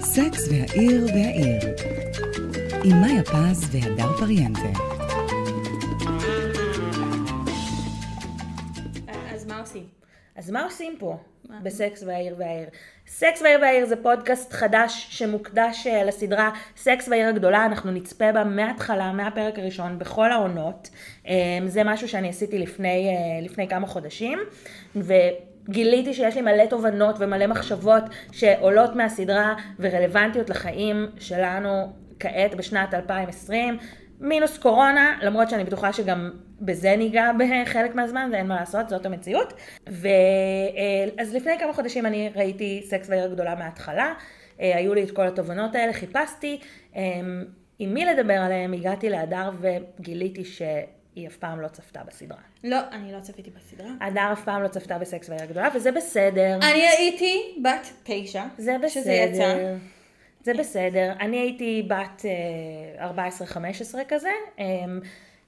סקס והעיר והעיר עם מאיה פז והדר פריאנטה. אז מה עושים? אז מה עושים פה בסקס והעיר והעיר? סקס והעיר והעיר זה פודקאסט חדש שמוקדש אה, לסדרה סקס והעיר הגדולה, אנחנו נצפה בה מההתחלה, מהפרק הראשון, בכל העונות. אה, זה משהו שאני עשיתי לפני, אה, לפני כמה חודשים, וגיליתי שיש לי מלא תובנות ומלא מחשבות שעולות מהסדרה ורלוונטיות לחיים שלנו כעת בשנת 2020. מינוס קורונה, למרות שאני בטוחה שגם בזה ניגע בחלק מהזמן, זה אין מה לעשות, זאת המציאות. ואז לפני כמה חודשים אני ראיתי סקס והעיר הגדולה מההתחלה, אה, היו לי את כל התובנות האלה, חיפשתי אה, עם מי לדבר עליהם, הגעתי להדר וגיליתי שהיא אף פעם לא צפתה בסדרה. לא, אני לא צפיתי בסדרה. הדר אף פעם לא צפתה בסקס והעיר הגדולה, וזה בסדר. אני הייתי בת תשע. זה בסדר. שזה יצא. זה בסדר. אני הייתי בת אה, 14-15 כזה. אה,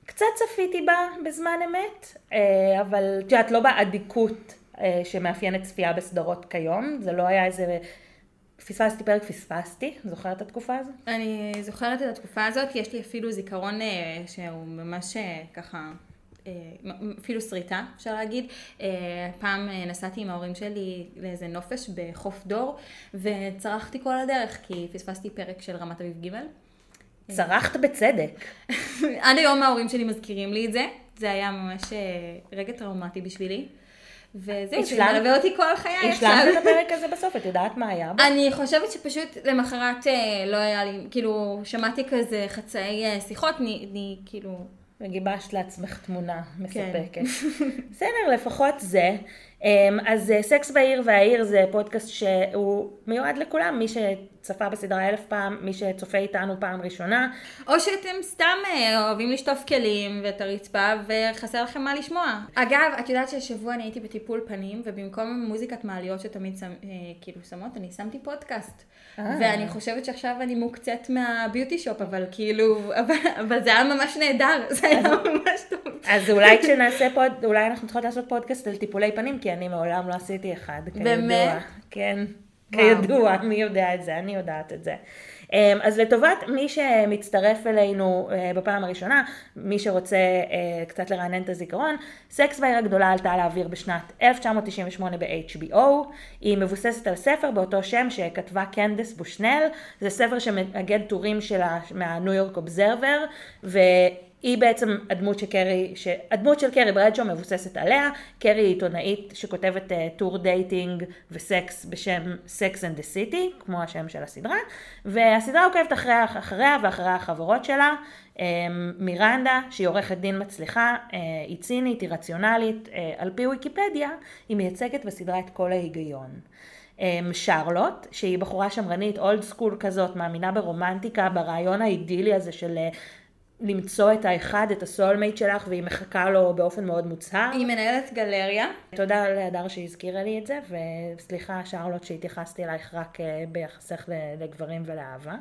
קצת צפיתי בה בזמן אמת, אה, אבל את יודעת, לא באדיקות אה, שמאפיינת צפייה בסדרות כיום. זה לא היה איזה... פספסתי פרק, פספסתי. זוכרת את התקופה הזו? אני זוכרת את התקופה הזאת, יש לי אפילו זיכרון אה, שהוא ממש אה, ככה, אה, אפילו שריטה, אפשר להגיד. פעם נסעתי עם ההורים שלי לאיזה נופש בחוף דור, וצרחתי כל הדרך, כי פספסתי פרק של רמת אביב ג'. צרחת בצדק. עד היום ההורים שלי מזכירים לי את זה, זה היה ממש רגע טראומטי בשבילי. וזהו, זה? מלווה אותי כל חיי השלמת את הפרק הזה בסוף, את יודעת מה היה בו? אני חושבת שפשוט למחרת אה, לא היה לי, כאילו, שמעתי כזה חצאי אה, שיחות, אני, כאילו, וגיבשת לעצמך תמונה כן. מספקת. בסדר, לפחות זה. אמ, אז אה, סקס בעיר והעיר זה פודקאסט שהוא מיועד לכולם, מי שצפה בסדרה אלף פעם, מי שצופה איתנו פעם ראשונה. או שאתם סתם אה, אוהבים לשטוף כלים ואת הרצפה וחסר לכם מה לשמוע. אגב, את יודעת שהשבוע אני הייתי בטיפול פנים ובמקום מוזיקת מעליות שתמיד שם, אה, כאילו שמות, אני שמתי פודקאסט. אה. ואני חושבת שעכשיו אני מוקצת מהביוטי שופ, אבל כאילו, אבל, אבל זה היה ממש נהדר, זה היה ממש טוב. אז אולי כשנעשה פוד, אולי אנחנו צריכות לעשות פודקאסט על טיפולי פנים, כי אני מעולם לא עשיתי אחד. באמת? כן. כידוע, מי יודע את זה, אני יודעת את זה. אמ, אז לטובת מי שמצטרף אלינו אה, בפעם הראשונה, מי שרוצה אה, קצת לרענן את הזיכרון, סקס והעיר הגדולה עלתה לאוויר בשנת 1998 ב-HBO, היא מבוססת על ספר באותו שם שכתבה קנדס בושנל, זה ספר שמאגד טורים שלה מהניו יורק אובזרבר, והיא בעצם הדמות שקרי, הדמות של קרי ברדשו מבוססת עליה, קרי היא עיתונאית שכותבת אה, טור דייטינג וסקס בשם Sex and the City, כמו השם של הסדרה, והסדרה עוקבת אחריה, אחריה ואחרי החברות שלה, אה, מירנדה, שהיא עורכת דין מצליחה, אה, היא צינית, היא רציונלית, על פי ויקיפדיה, היא מייצגת בסדרה את כל ההיגיון. שרלוט, שהיא בחורה שמרנית, old school כזאת, מאמינה ברומנטיקה, ברעיון האידילי הזה של למצוא את האחד, את ה soulmate שלך, והיא מחכה לו באופן מאוד מוצהר. היא מנהלת גלריה. תודה להדר שהזכירה לי את זה, וסליחה שרלוט שהתייחסתי אלייך רק אה, ביחסך לגברים ולאהבה.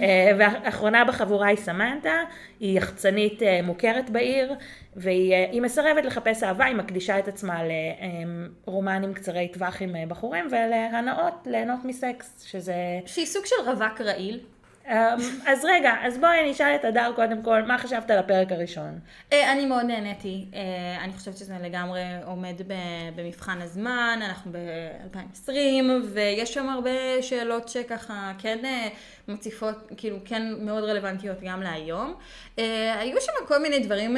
אה, והאחרונה בחבורה היא סמנטה, היא יחצנית אה, מוכרת בעיר, והיא היא מסרבת לחפש אהבה, היא מקדישה את עצמה לרומנים קצרי טווח עם בחורים ולהנאות, ליהנות מסקס, שזה... שהיא סוג של רווק רעיל. אמ, אז רגע, אז בואי נשאל את הדר קודם כל, מה חשבת על הפרק הראשון? אה, אני מאוד נהניתי, אה, אני חושבת שזה לגמרי עומד במבחן הזמן, אנחנו ב-2020 ויש שם הרבה שאלות שככה כן אה, מציפות, כאילו כן מאוד רלוונטיות גם להיום. היו שם כל מיני דברים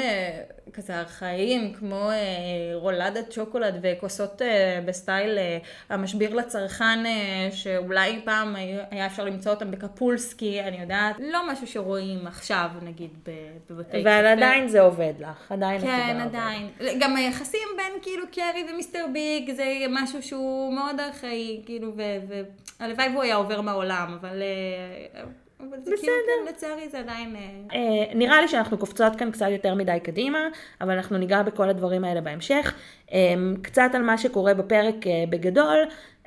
כזה ארכאיים, כמו רולדת שוקולד וכוסות ב style המשביר לצרכן, שאולי פעם היה אפשר למצוא אותם בקפולסקי, אני יודעת, לא משהו שרואים עכשיו נגיד בבתי אבל עדיין זה עובד לך, עדיין כן. עדיין. גם היחסים בין כאילו קרי ומיסטר ביג זה משהו שהוא מאוד ארכאי, כאילו, והלוואי והוא היה עובר מהעולם, אבל אה, אבל זה כאילו, כן, לצערי זה עדיין... אה, אה, נראה לי שאנחנו קופצות כאן קצת יותר מדי קדימה, אבל אנחנו ניגע בכל הדברים האלה בהמשך. אה, קצת על מה שקורה בפרק אה, בגדול.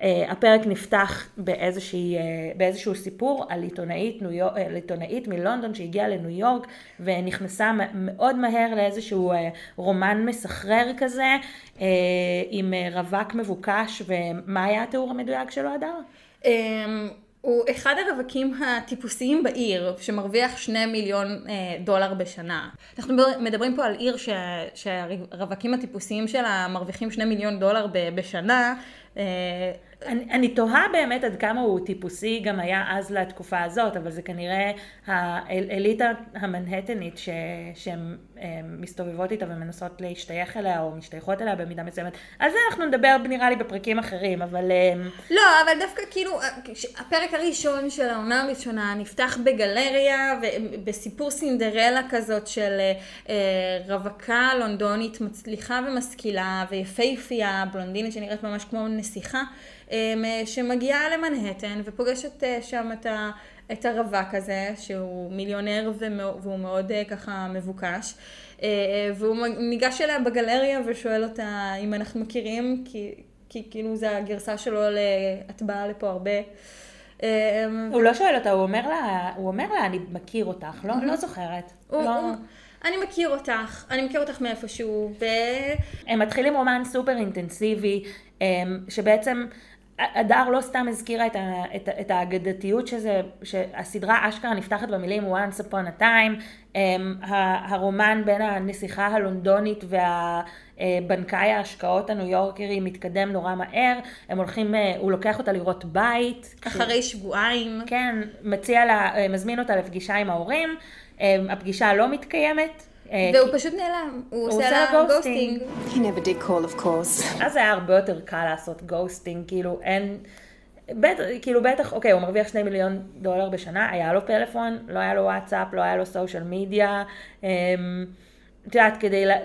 אה, הפרק נפתח באיזושהי, אה, באיזשהו סיפור על עיתונאית, ניו יורק, אה, על עיתונאית מלונדון שהגיעה לניו יורק ונכנסה מאוד מהר לאיזשהו אה, רומן מסחרר כזה אה, עם אה, רווק מבוקש, ומה היה התיאור המדויק שלו, הדר? אמ, הוא אחד הרווקים הטיפוסיים בעיר, שמרוויח שני מיליון אה, דולר בשנה. אנחנו מדברים פה על עיר ש, שהרווקים הטיפוסיים שלה מרוויחים שני מיליון דולר בשנה. אה, אני, אני תוהה באמת עד כמה הוא טיפוסי גם היה אז לתקופה הזאת, אבל זה כנראה האליטה המנהטנית שהן אה, מסתובבות איתה ומנסות להשתייך אליה או משתייכות אליה במידה מסוימת. על זה אנחנו נדבר נראה לי בפרקים אחרים, אבל... אה, לא, אבל דווקא כאילו, הפרק הראשון של העונה הראשונה נפתח בגלריה ובסיפור סינדרלה כזאת של רווקה לונדונית מצליחה ומשכילה ויפהפייה, בלונדינית שנראית ממש כמו נסיכה. שמגיעה למנהטן ופוגשת שם את, ה, את הרווק הזה, שהוא מיליונר והוא מאוד ככה מבוקש. והוא ניגש אליה בגלריה ושואל אותה אם אנחנו מכירים, כי, כי כאילו זה הגרסה שלו ל... את באה לפה הרבה. הוא לא שואל אותה, הוא אומר לה, הוא אומר לה, אני מכיר אותך, לא, לא זוכרת. הוא, לא... הוא, אני מכיר אותך, אני מכיר אותך מאיפשהו, ו... הם מתחילים רומן סופר אינטנסיבי, שבעצם הדר לא סתם הזכירה את, ה, את, את האגדתיות שזה, שהסדרה אשכרה נפתחת במילים once upon a time, um, הרומן בין הנסיכה הלונדונית והבנקאי ההשקעות הניו יורקרי מתקדם נורא מהר, הם הולכים, אה, הוא לוקח אותה לראות בית. אחרי ש... שבועיים. כן, מציע לה, אה, מזמין אותה לפגישה עם ההורים, אה, הפגישה לא מתקיימת. והוא פשוט נעלם, הוא עושה לה ghosting. He never did call of course. אז היה הרבה יותר קל לעשות ghosting, כאילו אין, בטח, כאילו בטח, אוקיי, הוא מרוויח שני מיליון דולר בשנה, היה לו פלאפון, לא היה לו וואטסאפ, לא היה לו social media, את יודעת, כדי, לה,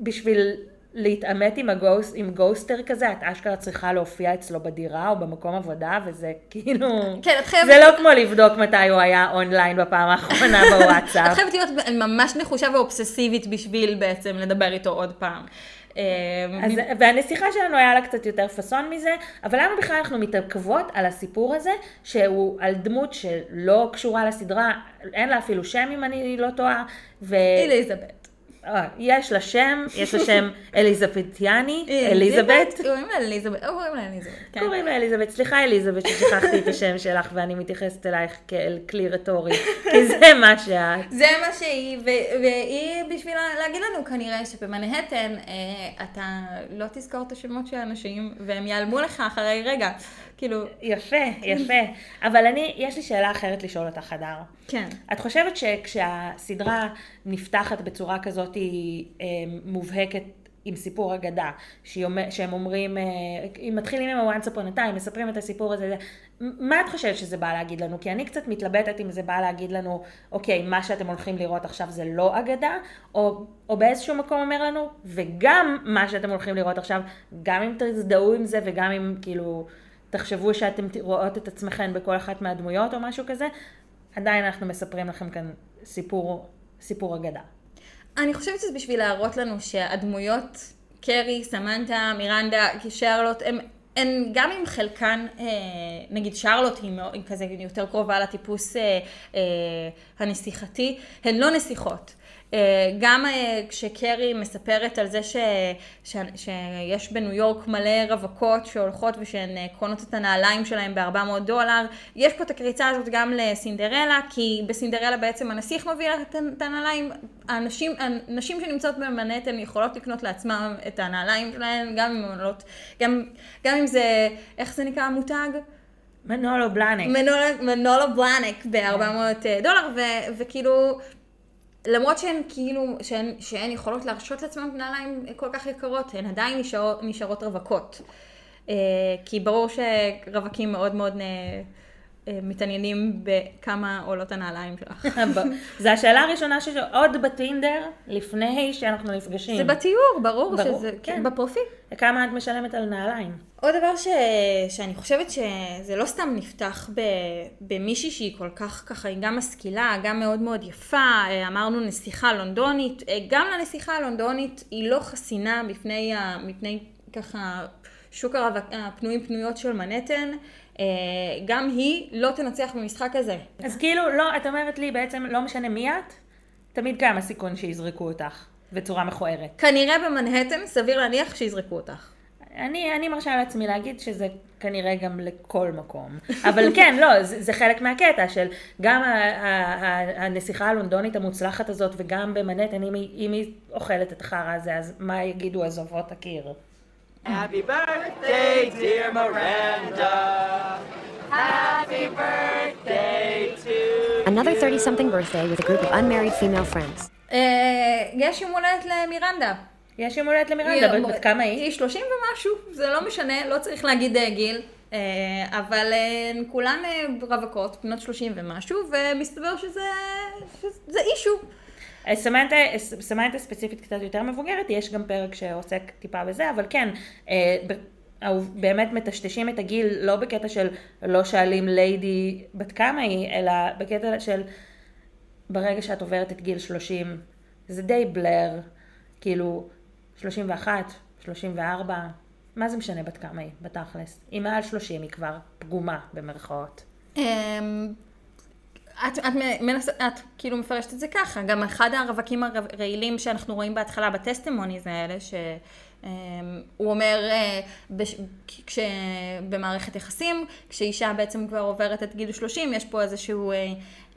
בשביל להתעמת עם, הגוס, עם גוסטר כזה, את אשכרה צריכה להופיע אצלו בדירה או במקום עבודה, וזה כאילו... כן, את חייבת... זה לא כמו לבדוק מתי הוא היה אונליין בפעם האחרונה בוואטסאפ. את חייבת להיות ממש נחושה ואובססיבית בשביל בעצם לדבר איתו עוד פעם. אז, והנסיכה שלנו היה לה קצת יותר פאסון מזה, אבל למה בכלל אנחנו מתעכבות על הסיפור הזה, שהוא על דמות שלא קשורה לסדרה, אין לה אפילו שם אם אני לא טועה. ו... אליזבת. יש לה שם, יש לה שם אליזבתיאני, אליזבת. קוראים לה אליזבת, קוראים לה אליזבת. קוראים לה אליזבת, סליחה אליזבת ששכחתי את השם שלך ואני מתייחסת אלייך כאל כלי רטורי, כי זה מה שאת. זה מה שהיא, והיא בשביל להגיד לנו כנראה שבמנהטן אתה לא תזכור את השמות של האנשים והם ייעלמו לך אחרי רגע. כאילו... יפה, יפה. אבל אני, יש לי שאלה אחרת לשאול אותך, הדר. כן. את חושבת שכשהסדרה נפתחת בצורה כזאת מובהקת עם סיפור אגדה, שהם אומרים, אם מתחילים עם ה-once upon a time, מספרים את הסיפור הזה, מה את חושבת שזה בא להגיד לנו? כי אני קצת מתלבטת אם זה בא להגיד לנו, אוקיי, מה שאתם הולכים לראות עכשיו זה לא אגדה, או, או באיזשהו מקום אומר לנו, וגם מה שאתם הולכים לראות עכשיו, גם אם תזדהו עם זה וגם אם כאילו... תחשבו שאתם רואות את עצמכם בכל אחת מהדמויות או משהו כזה, עדיין אנחנו מספרים לכם כאן סיפור, סיפור אגדה. אני חושבת שזה בשביל להראות לנו שהדמויות, קרי, סמנטה, מירנדה, שרלוט, הם, הן גם אם חלקן, אה, נגיד שרלוט היא כזה יותר קרובה לטיפוס אה, אה, הנסיכתי, הן לא נסיכות. גם כשקרי מספרת על זה ש, ש, שיש בניו יורק מלא רווקות שהולכות ושהן קונות את הנעליים שלהן ב-400 דולר, יש פה את הקריצה הזאת גם לסינדרלה, כי בסינדרלה בעצם הנסיך מביא את הנעליים, הנשים, הנשים שנמצאות במנהטן יכולות לקנות לעצמם את הנעליים שלהן, גם אם, לא, גם, גם אם זה, איך זה נקרא המותג? מנולו בלאנק. מנולו בלאנק ב-400 דולר, ו, וכאילו... למרות שהן כאילו, שהן, שהן יכולות להרשות לעצמן נעליים כל כך יקרות, הן עדיין נשארות, נשארות רווקות. כי ברור שרווקים מאוד מאוד אה, מתעניינים בכמה עולות הנעליים שלך. זו השאלה הראשונה שיש עוד בטינדר, לפני שאנחנו נפגשים. זה בתיאור, ברור, ברור, שזה כן. בפרופיל. כמה את משלמת על נעליים? עוד דבר ש... שאני חושבת שזה לא סתם נפתח ב... במישהי שהיא כל כך ככה, היא גם משכילה, גם מאוד מאוד יפה, אה, אמרנו נסיכה לונדונית, אה, גם לנסיכה הלונדונית היא לא חסינה בפני, ה... מפני ככה שוק. הפנויים פנויות של מנהטן, אה, גם היא לא תנצח במשחק הזה. אז כאילו, לא, את אומרת לי בעצם, לא משנה מי את, תמיד קיים הסיכון שיזרקו אותך בצורה מכוערת. כנראה במנהטן סביר להניח שיזרקו אותך. אני, אני מרשה לעצמי להגיד שזה כנראה גם לכל מקום. אבל כן, לא, זה, זה חלק מהקטע של גם ה, ה, ה, הנסיכה הלונדונית המוצלחת הזאת וגם במנהטן, אם, אם היא אוכלת את החרא הזה, אז מה יגידו עזובות הקיר? Happy birthday, dear Miranda. Happy birthday to Another 30 something birthday with a group of unmarried female friends. אה, יש יום הולדת למירנדה. יש יום הולדת למירנדה, בת- בת כמה היא? היא 30 ומשהו, זה לא משנה, לא צריך להגיד אה, גיל. אה, אבל הן כולן רווקות, בנות 30 ומשהו, ומסתבר שזה שזה אישו. אה, סמנטה, סמנטה ספציפית קצת יותר מבוגרת, יש גם פרק שעוסק טיפה בזה, אבל כן, אה, באמת מטשטשים את הגיל, לא בקטע של לא שואלים ליידי בת כמה היא, אלא בקטע של ברגע שאת עוברת את גיל 30, זה די בלר, כאילו 31, 34, מה זה משנה בת כמה היא, בתכלס? היא מעל 30, היא כבר פגומה במרכאות. את, את, מנס, את כאילו מפרשת את זה ככה, גם אחד הרווקים הרעילים שאנחנו רואים בהתחלה בטסטימוניז האלה, שהוא אומר אה, במערכת יחסים, כשאישה בעצם כבר עוברת את גיל 30, יש פה איזשהו, אה,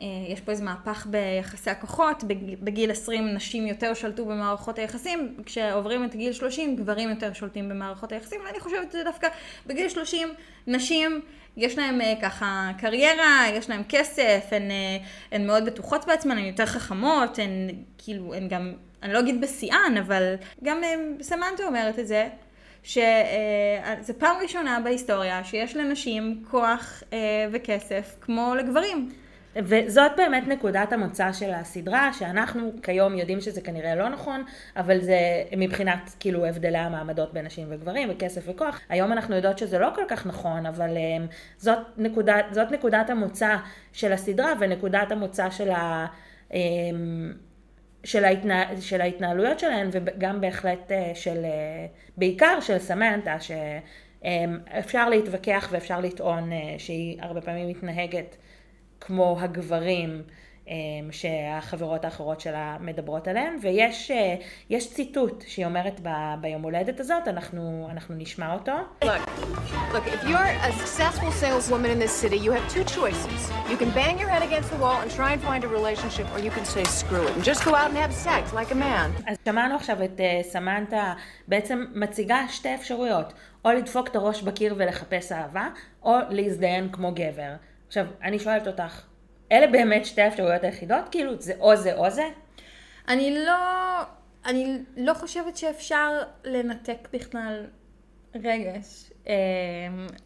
אה, יש פה איזה מהפך ביחסי הכוחות, בג- בגיל 20 נשים יותר שלטו במערכות היחסים, כשעוברים את גיל 30 גברים יותר שולטים במערכות היחסים, ואני חושבת שזה דווקא בגיל 30 נשים יש להן ככה קריירה, יש להן כסף, הן, הן מאוד בטוחות בעצמן, הן יותר חכמות, הן כאילו, הן גם, אני לא אגיד בשיאן, אבל גם אה, סמנטה אומרת את זה, שזה פעם ראשונה בהיסטוריה שיש לנשים כוח אה, וכסף כמו לגברים. וזאת באמת נקודת המוצא של הסדרה, שאנחנו כיום יודעים שזה כנראה לא נכון, אבל זה מבחינת כאילו הבדלי המעמדות בין נשים וגברים וכסף וכוח. היום אנחנו יודעות שזה לא כל כך נכון, אבל um, זאת, נקודת, זאת נקודת המוצא של הסדרה ונקודת המוצא של, ה, um, של, ההתנה, של ההתנהלויות שלהן וגם בהחלט uh, של, uh, בעיקר של סמנטה, שאפשר להתווכח ואפשר לטעון uh, שהיא הרבה פעמים מתנהגת כמו הגברים אמ, שהחברות האחרות שלה מדברות עליהם, ויש אה, יש ציטוט שהיא אומרת ב- ביום הולדת הזאת, אנחנו, אנחנו נשמע אותו. Look, look, if you're a successful saleswoman in this city, you have two choices. You can bang your head against the wall and try and find a relationship, or you can say screw it and just go out and have sex like a man. אז שמענו עכשיו את אה, סמנטה בעצם מציגה שתי אפשרויות, או לדפוק את הראש בקיר ולחפש אהבה, או להזדיין כמו גבר. עכשיו, אני שואלת אותך, אלה באמת שתי האפשרויות היחידות? כאילו, זה או זה או זה? אני לא, אני לא חושבת שאפשר לנתק בכלל רגש. אמ,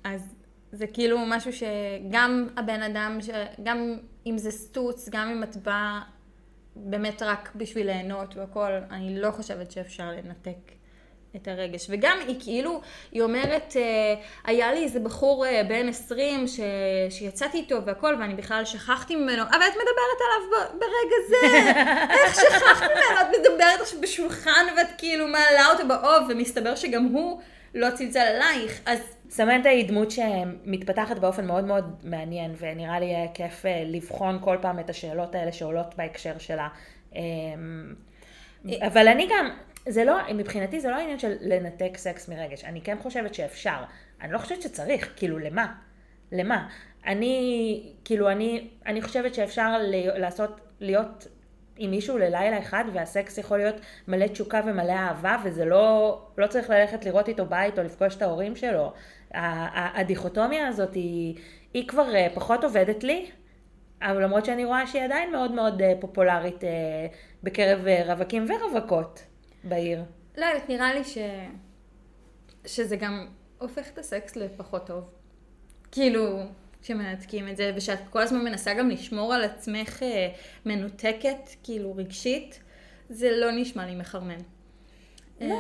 אז זה כאילו משהו שגם הבן אדם. גם אם זה סטוץ, גם אם את באה באמת רק בשביל ליהנות והכל, אני לא חושבת שאפשר לנתק את הרגש. וגם היא כאילו, היא אומרת, אה, היה לי איזה בחור אה, בן 20 ש... שיצאתי איתו והכל, ואני בכלל שכחתי ממנו, אבל את מדברת עליו ב... ברגע זה, איך שכחת ממנו? את מדברת עכשיו בשולחן ואת כאילו מעלה אותו באוב, ומסתבר שגם הוא לא צלצל עלייך, אז סמנטה היא דמות שמתפתחת באופן מאוד מאוד מעניין, ונראה לי יהיה כיף אה, לבחון כל פעם את השאלות האלה שעולות בהקשר שלה. אמ, אבל אני גם, זה לא, מבחינתי זה לא עניין של לנתק סקס מרגש, אני כן חושבת שאפשר, אני לא חושבת שצריך, כאילו למה? למה? אני, כאילו אני, אני חושבת שאפשר ל- לעשות, להיות עם מישהו ללילה אחד, והסקס יכול להיות מלא תשוקה ומלא אהבה, וזה לא, לא צריך ללכת לראות איתו בית או לפגוש את ההורים שלו. הדיכוטומיה הזאת היא, היא כבר אה, פחות עובדת לי, אבל למרות שאני רואה שהיא עדיין מאוד מאוד אה, פופולרית אה, בקרב רווקים ורווקות בעיר. לא יודעת, נראה לי ש... שזה גם הופך את הסקס לפחות טוב. כאילו, שמנתקים את זה, ושאת כל הזמן מנסה גם לשמור על עצמך אה, מנותקת, כאילו רגשית, זה לא נשמע לי מחרמן. לא,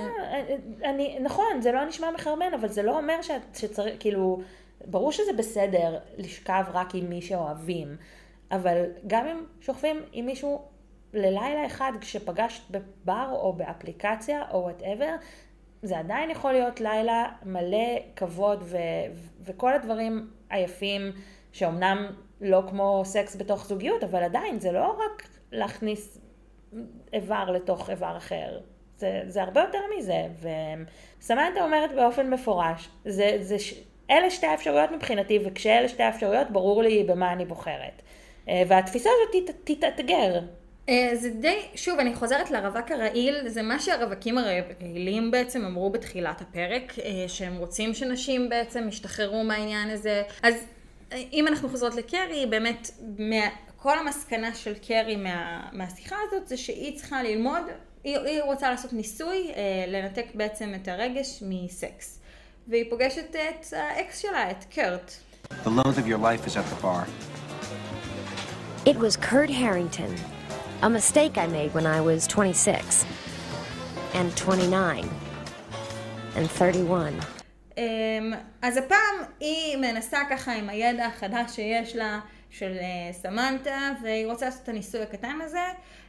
אני, נכון, זה לא נשמע מחרמן, אבל זה לא אומר שאת, שצריך, כאילו, ברור שזה בסדר לשכב רק עם מי שאוהבים, אבל גם אם שוכבים עם מישהו ללילה אחד כשפגשת בבר או באפליקציה או whatever, זה עדיין יכול להיות לילה מלא כבוד ו- וכל הדברים היפים שאומנם לא כמו סקס בתוך זוגיות, אבל עדיין זה לא רק להכניס איבר לתוך איבר אחר. זה, זה הרבה יותר מזה, וסמנטה אומרת באופן מפורש, זה, זה, אלה שתי האפשרויות מבחינתי, וכשאלה שתי האפשרויות ברור לי במה אני בוחרת. אה, והתפיסה הזאת תתאתגר. אה, זה די, שוב, אני חוזרת לרווק הרעיל, זה מה שהרווקים הרעילים בעצם אמרו בתחילת הפרק, אה, שהם רוצים שנשים בעצם ישתחררו מהעניין הזה. אז אם אנחנו חוזרות לקרי, באמת, מה, כל המסקנה של קרי מה, מהשיחה הזאת זה שהיא צריכה ללמוד, היא, היא רוצה לעשות ניסוי, לנתק בעצם את הרגש מסקס. והיא פוגשת את האקס שלה, את קרט. The load of your life is at the bar. It was Kurt Harrington, a mistake I made when I was 26, and 29, and 31. Um, אז הפעם היא מנסה ככה עם הידע החדש שיש לה של uh, סמנטה, והיא רוצה לעשות את הניסוי הקטן הזה,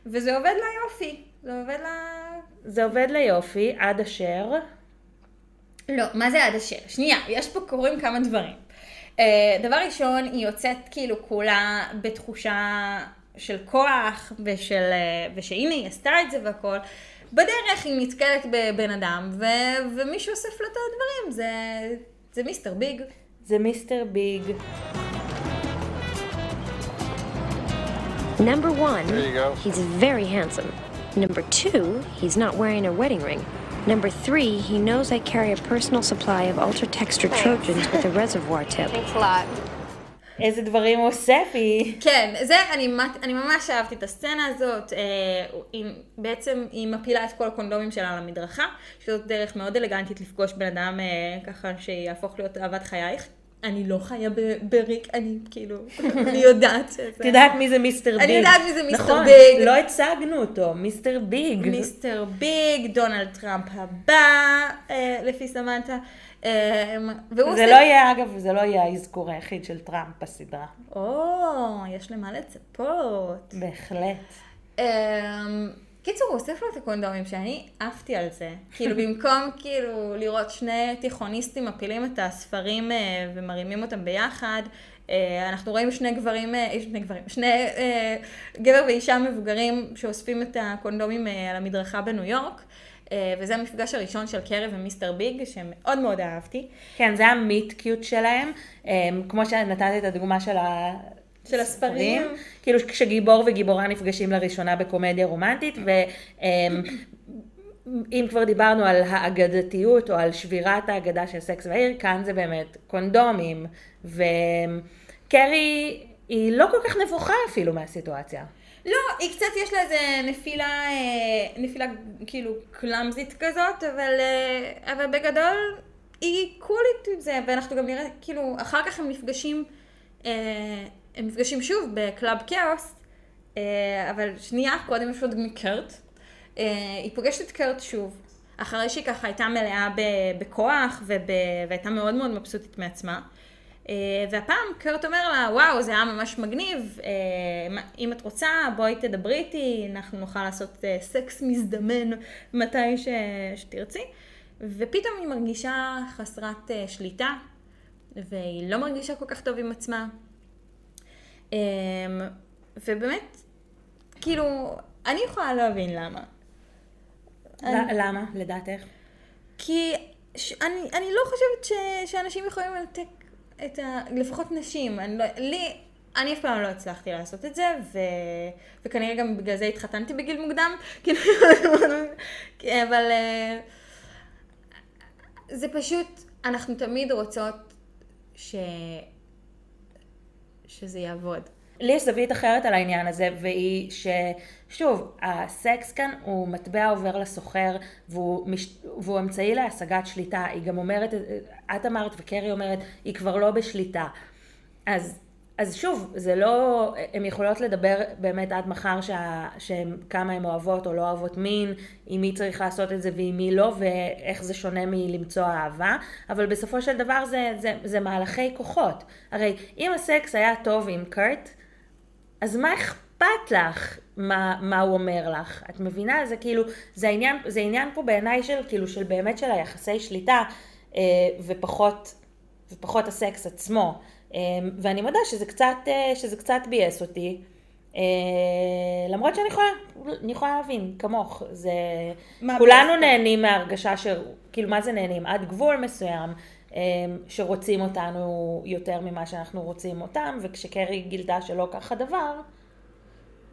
וזה עובד לה יופי. זה עובד לה... זה עובד לה יופי, עד אשר... לא, מה זה עד אשר? שנייה, יש פה קורים כמה דברים. אה, דבר ראשון, היא יוצאת כאילו כולה בתחושה של כוח ושל, אה, ושהנה היא עשתה את זה והכל. בדרך היא נתקלת בבן אדם, ו, ומישהו אוסף לה את הדברים, זה, זה מיסטר ביג. זה מיסטר ביג. Number one, he's very handsome. Number two, he's not wearing a wedding ring. Number three, he knows I carry a personal supply of ultra-textured Trojans with a reservoir tip. Thanks a lot. איזה דברים הוא עושה פי. כן, זה, אני, אני ממש אהבתי את הסצנה הזאת, אה, היא, בעצם היא מפילה את כל הקונדומים שלה על המדרכה, שזאת דרך מאוד אלגנטית לפגוש בן אדם אה, ככה שיהפוך להיות אהבת חייך. אני לא חיה בריק, אני כאילו, אני יודעת. את יודעת מי זה מיסטר ביג. אני יודעת מי זה מיסטר נכון, ביג. לא הצגנו אותו, מיסטר ביג. מיסטר ביג, דונלד טראמפ הבא, אה, לפי סמנטה. אה, זה עושה... לא יהיה, אגב, זה לא יהיה האזכור היחיד של טראמפ בסדרה. או, יש למה לצפות. בהחלט. אה, קיצור, הוא אוסף לו את הקונדומים, שאני עפתי על זה. כאילו, במקום כאילו לראות שני תיכוניסטים מפילים את הספרים אה, ומרימים אותם ביחד, אה, אנחנו רואים שני גברים, אה, שני גברים, שני גבר ואישה מבוגרים שאוספים את הקונדומים על המדרכה בניו יורק. וזה המפגש הראשון של קרי ומיסטר ביג, שמאוד מאוד אהבתי. כן, זה ה meet cute שלהם. כמו שנתת את הדוגמה של ה... של הספרים. כאילו כשגיבור וגיבורה נפגשים לראשונה בקומדיה רומנטית, ואם כבר דיברנו על האגדתיות או על שבירת האגדה של סקס והעיר, כאן זה באמת קונדומים, וקרי היא לא כל כך נבוכה אפילו מהסיטואציה. לא, היא קצת יש לה איזה נפילה, אה, נפילה כאילו clumsy ית כזאת, אבל, אה, אבל בגדול היא cool ית עם זה, ואנחנו גם נראה, כאילו, אחר כך הם נפגשים אה, הם נפגשים שוב בקלאב כאוס, אבל שנייה, קודם יש עוד מקרט. היא פוגשת את קרט שוב, אחרי שהיא ככה הייתה מלאה בכוח. והייתה מאוד מאוד מבסוטית מעצמה. אה, והפעם קרט אומר לה, וואו, זה היה ממש מגניב, אם את רוצה, בואי תדברי איתי, אנחנו נוכל לעשות סקס מזדמן מתי ש... שתרצי. ופתאום היא מרגישה חסרת שליטה, והיא לא מרגישה כל כך טוב עם עצמה. אמ, ובאמת, כאילו, אני יכולה להבין למה. למה, לדעתך? כי ש... אני, אני לא חושבת ש... שאנשים יכולים לנתק את ה... לפחות נשים. אני לא... לי, אני אף פעם לא הצלחתי לעשות את זה, ו... וכנראה גם בגלל זה התחתנתי בגיל מוקדם, כאילו, אבל אה, זה פשוט, אנחנו תמיד רוצות ש... שזה יעבוד. לי יש זווית אחרת על העניין הזה, והיא ששוב, הסקס כאן הוא מטבע עובר לסוחר, והוא, מש... והוא אמצעי להשגת שליטה. היא גם אומרת, את אמרת וקרי אומרת, היא כבר לא בשליטה. אז, אז שוב, זה לא, הן יכולות לדבר באמת עד מחר שה, שהם, כמה הן אוהבות או לא אוהבות מין, עם מי צריך לעשות את זה ועם מי לא, ואיך זה שונה מלמצוא אהבה, אבל בסופו של דבר זה, זה, זה מהלכי כוחות. הרי אם הסקס היה טוב עם קרט, אז מה אכפת לך מה, מה הוא אומר לך? את מבינה? זה כאילו, זה עניין, זה עניין פה בעיניי של, כאילו, של באמת של היחסי שליטה, אה, ופחות, ופחות הסקס עצמו. אה, ואני מודה שזה קצת, אה, שזה קצת ביאס אותי. אה, למרות שאני יכולה, אני יכולה להבין, כמוך, זה, כולנו? נהנים מההרגשה ש... כאילו, מה זה נהנים? עד גבול מסוים, שרוצים אותנו יותר ממה שאנחנו רוצים אותם, וכשקרי גילתה שלא ככה דבר,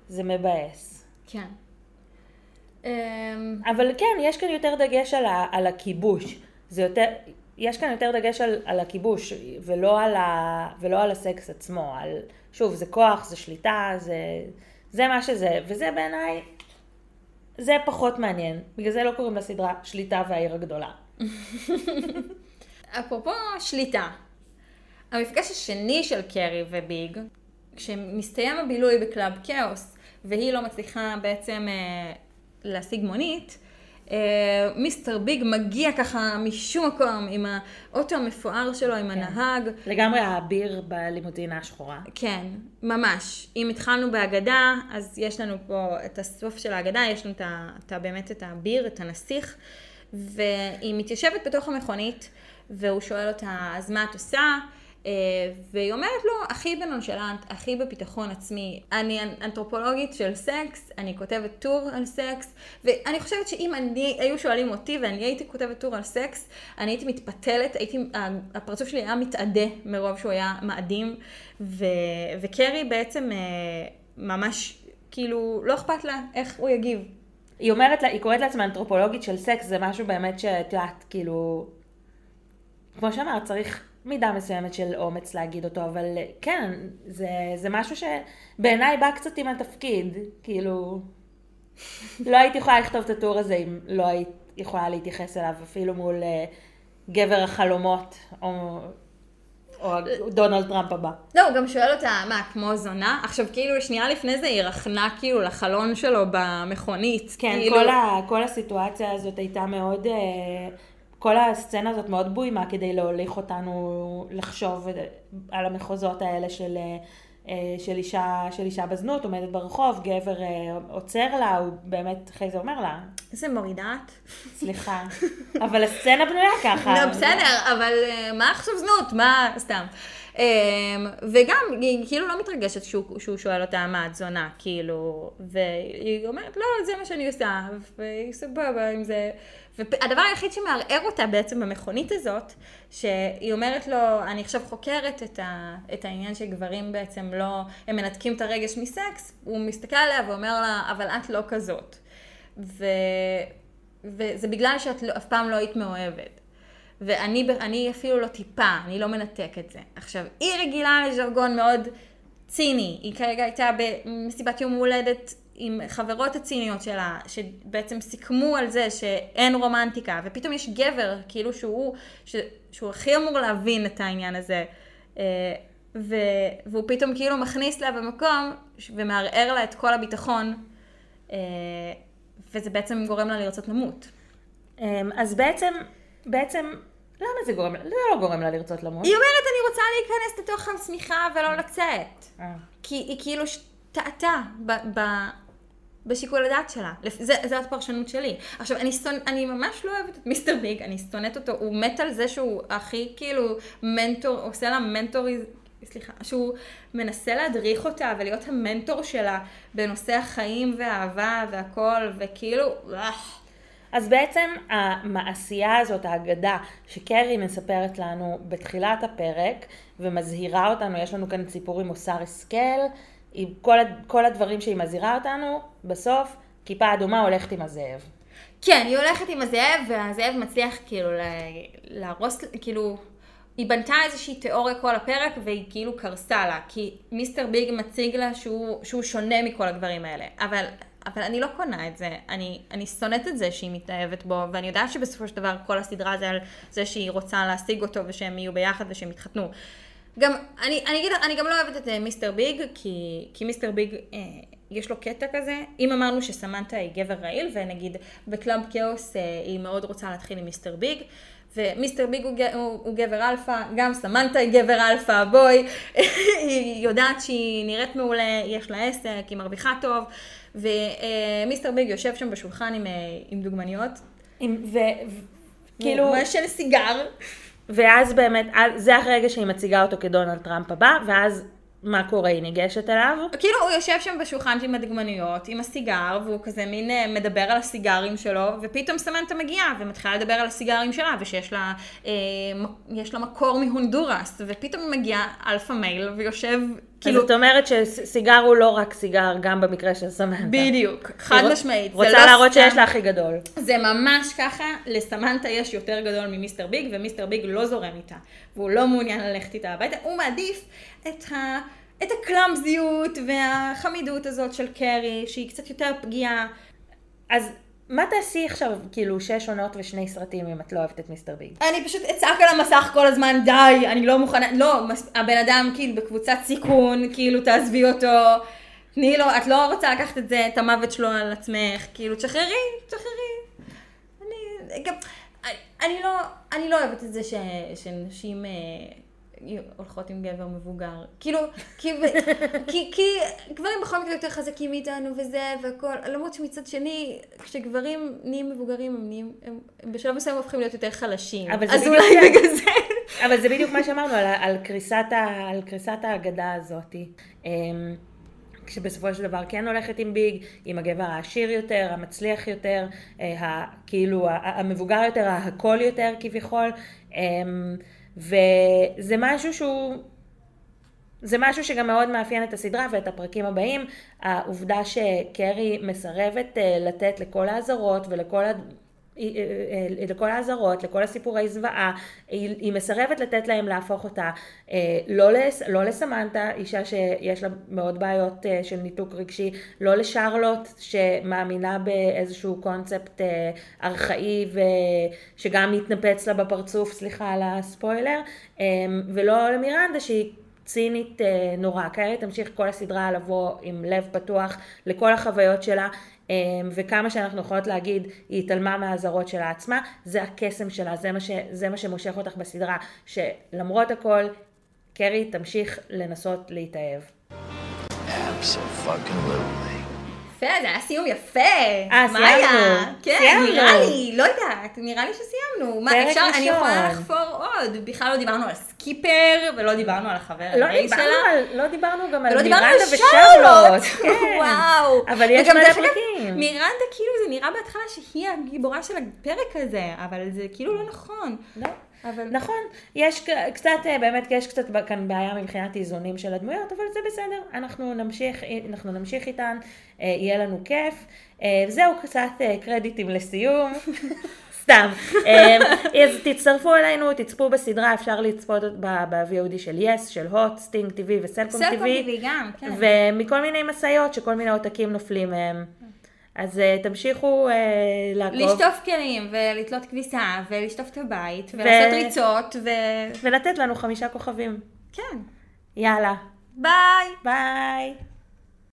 זה מבאס. כן. אמ, אבל כן, יש כאן יותר דגש על, ה, על הכיבוש. זה יותר, יש כאן יותר דגש על, על הכיבוש, ולא על, ה, ולא על הסקס עצמו. על, שוב, זה כוח, זה שליטה, זה, זה מה שזה, וזה בעיניי, זה פחות מעניין. בגלל זה לא קוראים לסדרה שליטה והעיר הגדולה. אפרופו שליטה, המפגש השני של קרי וביג, כשמסתיים הבילוי בקלאב כאוס, והיא לא מצליחה בעצם אה, להשיג מונית, אה, מיסטר ביג מגיע ככה משום מקום עם האוטו המפואר שלו, עם הנהג. לגמרי האביר בלימוזינה השחורה. כן, ממש. אם התחלנו באגדה, אז יש לנו פה את הסוף של האגדה, יש לנו את את באמת את האביר, את הנסיך, והיא מתיישבת בתוך המכונית, והוא שואל אותה, אז מה את עושה? אה, והיא אומרת לו, הכי בנונשלנט, הכי בביטחון עצמי, אני אנתרופולוגית של סקס, אני כותבת טור על סקס, ואני חושבת שאם אני, היו שואלים אותי ואני הייתי כותבת טור על סקס, אני הייתי מתפתלת, הייתי, הפרצוף שלי היה מתאדה מרוב שהוא היה מאדים, ו, וקרי בעצם אה, ממש, כאילו, לא אכפת לה איך הוא יגיב. היא אומרת לה, היא קוראת לעצמה אנתרופולוגית של סקס, זה משהו באמת שאת יודעת, כאילו, כמו שאמרת, צריך מידה מסוימת של אומץ להגיד אותו, אבל כן, זה, זה משהו שבעיניי בא קצת עם התפקיד, כאילו, לא הייתי יכולה לכתוב את הטור הזה אם לא היית יכולה להתייחס אליו, אפילו מול אה, גבר החלומות, או, או דונלד טראמפ הבא. לא, הוא גם שואל אותה, מה, כמו זונה? עכשיו, כאילו, שנייה לפני זה היא רכנה כאילו לחלון שלו במכונית. כן, כאילו... כל, ה, כל הסיטואציה הזאת הייתה מאוד, אה, כל הסצנה הזאת מאוד בוימה כדי להוליך אותנו לחשוב על המחוזות האלה של, אה, של, אישה, של אישה בזנות, עומדת ברחוב, גבר אה, עוצר לה, הוא באמת אחרי זה אומר לה, איזה מורידה את. סליחה, אבל הסצנה בנויה ככה. לא, בסדר, אבל אה, מה עכשיו זנות? מה, סתם. אה, וגם, היא כאילו לא מתרגשת שהוא, שהוא שואל אותה מה את זונה, כאילו, והיא אומרת, לא, זה מה שאני עושה, והיא סבבה עם זה. והדבר היחיד שמערער אותה בעצם במכונית הזאת, שהיא אומרת לו, אני עכשיו חוקרת את, ה, את העניין שגברים בעצם לא, הם מנתקים את הרגש מסקס, הוא מסתכל עליה ואומר לה, אבל את לא כזאת. ו... וזה בגלל שאת לא, אף פעם לא היית מאוהבת. ואני אני אפילו לא טיפה, אני לא מנתק את זה. עכשיו, היא רגילה לז'רגון מאוד ציני. היא כרגע הייתה במסיבת יום הולדת עם חברות הציניות שלה, שבעצם סיכמו על זה שאין רומנטיקה, ופתאום יש גבר, כאילו שהוא, ש, שהוא הכי אמור להבין את העניין הזה. אה, ו, והוא פתאום כאילו מכניס לה במקום ומערער לה את כל הביטחון, אה, וזה בעצם גורם לה לרצות למות. אמ, אז בעצם, בעצם, למה זה גורם לה? זה לא גורם לה לרצות למות. היא אומרת, אני רוצה להיכנס לתוך השמיכה ולא לצאת. אה. כי היא כאילו טעתה ב- ב- בשיקול הדעת שלה. זה, זאת הפרשנות שלי. עכשיו, אני, שונא, אני ממש לא אוהבת את מיסטר ביג, אני שונאת אותו, הוא מת על זה שהוא הכי כאילו מנטור, עושה לה מנטורי, סליחה, שהוא מנסה להדריך אותה ולהיות המנטור שלה בנושא החיים והאהבה והכל, וכאילו, אך. אז בעצם המעשייה הזאת, האגדה, שקרי מספרת לנו בתחילת הפרק, ומזהירה אותנו, יש לנו כאן סיפור עם מוסר השכל, עם כל, כל הדברים שהיא מזהירה אותנו, בסוף, כיפה אדומה הולכת עם הזאב. כן, היא הולכת עם הזאב, והזאב מצליח כאילו להרוס, כאילו, היא בנתה איזושהי תיאוריה כל הפרק, והיא כאילו קרסה לה, כי מיסטר ביג מציג לה שהוא, שהוא שונה מכל הדברים האלה. אבל, אבל אני לא קונה את זה, אני, אני שונאת את זה שהיא מתאהבת בו, ואני יודעת שבסופו של דבר כל הסדרה זה על זה שהיא רוצה להשיג אותו, ושהם יהיו ביחד ושהם יתחתנו. גם, אני, אני אגיד לך, אני גם לא אוהבת את אה, מיסטר ביג, כי, כי מיסטר ביג, אה, יש לו קטע כזה. אם אמרנו שסמנטה היא גבר רעיל, ונגיד בקלאב כאוס אה, היא מאוד רוצה להתחיל עם מיסטר ביג, ומיסטר ביג הוא, ג- הוא, הוא גבר אלפא, גם סמנטה היא גבר אלפא, בואי, היא יודעת שהיא נראית מעולה, יש לה עסק, היא מרוויחה טוב, ומיסטר ביג יושב שם בשולחן עם, אה, עם דוגמניות, עם- ו- כאילו, הוא מעשן סיגר. ואז באמת, זה הרגע שהיא מציגה אותו כדונלד טראמפ הבא, ואז מה קורה? היא ניגשת אליו? כאילו הוא יושב שם בשולחן עם הדוגמניות, עם הסיגר, והוא כזה מין אה, מדבר על הסיגרים שלו, ופתאום סמנטה מגיעה ומתחילה לדבר על הסיגרים שלה, ושיש לה, אה, לה מקור מהונדורס, ופתאום מגיע alpha male ויושב, כאילו... כאילו, אז את אומרת שסיגר הוא לא רק סיגר, גם במקרה של סמנטה. בדיוק, חד היא משמעית. רוצה לא להראות סתם- שיש לה הכי גדול. זה ממש ככה, לסמנטה יש יותר גדול ממיסטר ביג, ומיסטר ביג לא זורם איתה, והוא לא מעוניין ללכת איתה הביתה, הוא מעדיף את, ה, את הקלאמזיות והחמידות הזאת של קרי, שהיא קצת יותר פגיעה. אז מה תעשי עכשיו, כאילו, שש עונות ושני סרטים אם את לא אוהבת את מיסטר ביג? אני פשוט אצעק על המסך כל הזמן, די, אני לא מוכנה, לא, מס- הבן אדם כאילו בקבוצת סיכון, כאילו תעזבי אותו, תני לו, את לא רוצה לקחת את זה, את המוות שלו על עצמך, כאילו תשחררי, תשחררי. אני גם, אני, אני לא, אני לא אוהבת את זה ש, שנשים אה, הולכות עם גבר מבוגר. כאילו, כי, כי, כי גברים בכל מקרה יותר חזקים מאיתנו וזה והכל, למרות שמצד שני, כשגברים נהיים מבוגרים, הם נהיים, הם, הם בשלב מסוים הופכים להיות יותר חלשים. אז אולי זה. בגלל זה. אבל זה בדיוק מה שאמרנו, על, על, קריסת, ה, על קריסת האגדה הזאת. אמ, כשבסופו של דבר כן הולכת עם ביג, עם הגבר העשיר יותר, המצליח יותר, אה, ה, כאילו המבוגר יותר, ההכל יותר כביכול. וזה משהו שהוא... זה משהו שגם מאוד מאפיין את הסדרה ואת הפרקים הבאים, העובדה שקרי מסרבת אה, לתת לכל האזהרות ולכל לכל האזהרות, לכל הסיפורי זוועה, היא, היא מסרבת לתת להם להפוך אותה אה, לא, לס, לא לסמנטה, אישה שיש לה מאוד בעיות אה, של ניתוק רגשי, לא לשרלוט שמאמינה באיזשהו קונספט אה, ארכאי ושגם מתנפץ לה בפרצוף, סליחה על הספוילר, אה, ולא למירנדה שהיא צינית אה, נורא. קיירי תמשיך כל הסדרה לבוא עם לב פתוח לכל החוויות שלה, אה, וכמה שאנחנו יכולות להגיד, היא התעלמה מהאזהרות שלה עצמה, זה הקסם שלה, זה מה, ש, זה מה שמושך אותך בסדרה, שלמרות הכל, קרי תמשיך לנסות להתאהב. Absolutely. יפה, זה היה סיום יפה. אה, מה היה? סיימנו. כן, סיימנו. נראה לי, לא יודעת, נראה לי שסיימנו. מה, אפשר, אני ראשון. יכולה לחפור עוד. בכלל לא דיברנו על סקיפר, ולא דיברנו על החבר לא דיברנו, שלה. על, לא דיברנו גם על מירנדה שרלוט. ושרלוט. כן. וואו. אבל יש מלא פרקים. מירנדה כאילו זה נראה בהתחלה שהיא הגיבורה של הפרק הזה, אבל זה כאילו לא נכון. לא. אבל... נכון, יש קצת, אה, באמת יש קצת כאן בעיה מבחינת איזונים של הדמויות, אבל זה בסדר, אנחנו נמשיך, אנחנו נמשיך איתן, אה, יהיה לנו כיף. אה, זהו, קצת קרדיטים לסיום. סתם. אז תצטרפו אלינו, תצפו בסדרה, אפשר לצפות ב-VOD של יס, של הוט, סטינג TV וסלקום סלקום TV. TV גם, כן. ומכל מיני משאיות שכל מיני עותקים נופלים מהם. אז אה, תמשיכו אה, לעקוב. לשטוף כלים, ולתלות כביסה, ולשטוף את הבית, ולעשות ריצות, ו... ולתת לנו חמישה כוכבים. כן. יאללה, ביי! ביי.